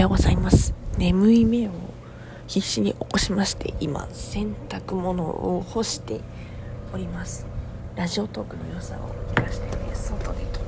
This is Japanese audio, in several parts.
ようございます。眠い目を必死に起こしまして今洗濯物を干しております。ラジオトークの良さを生かしてね外で撮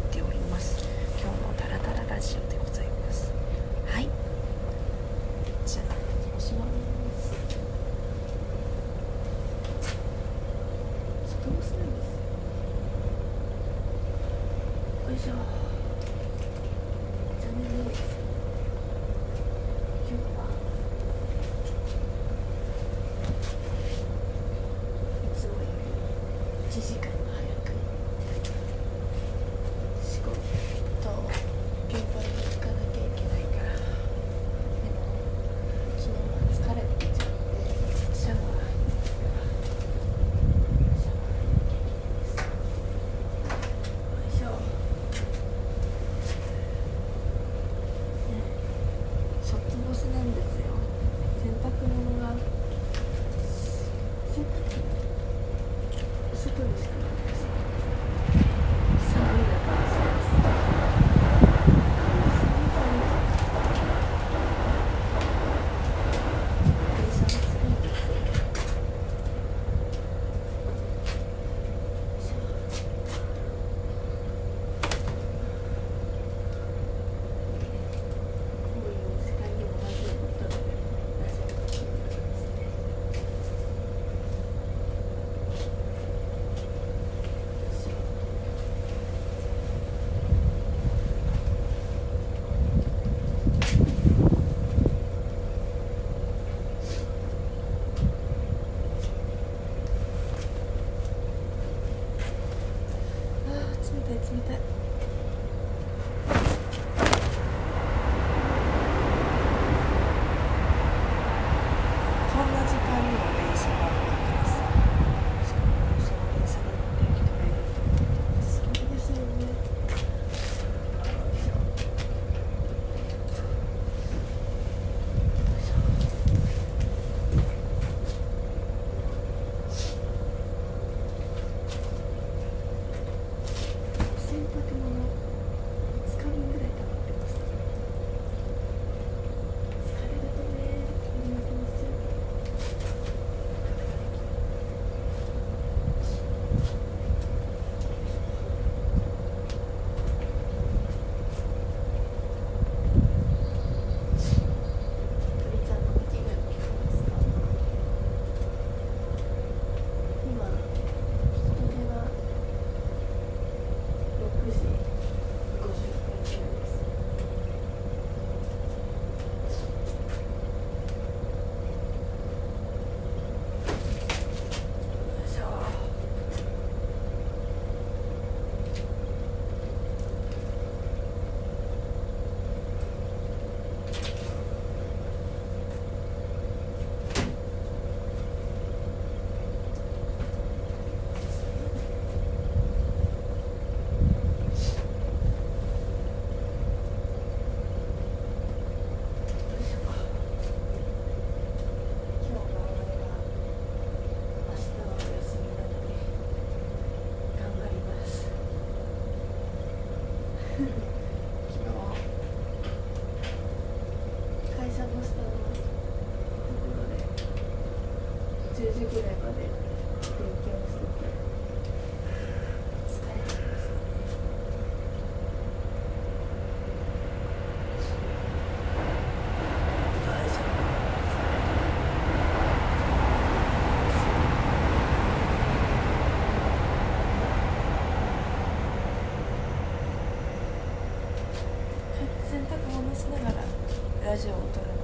ラジオを撮る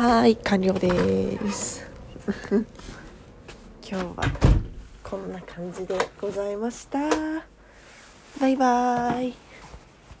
はい完了です。今日はこんな感じでございました。バイバーイ。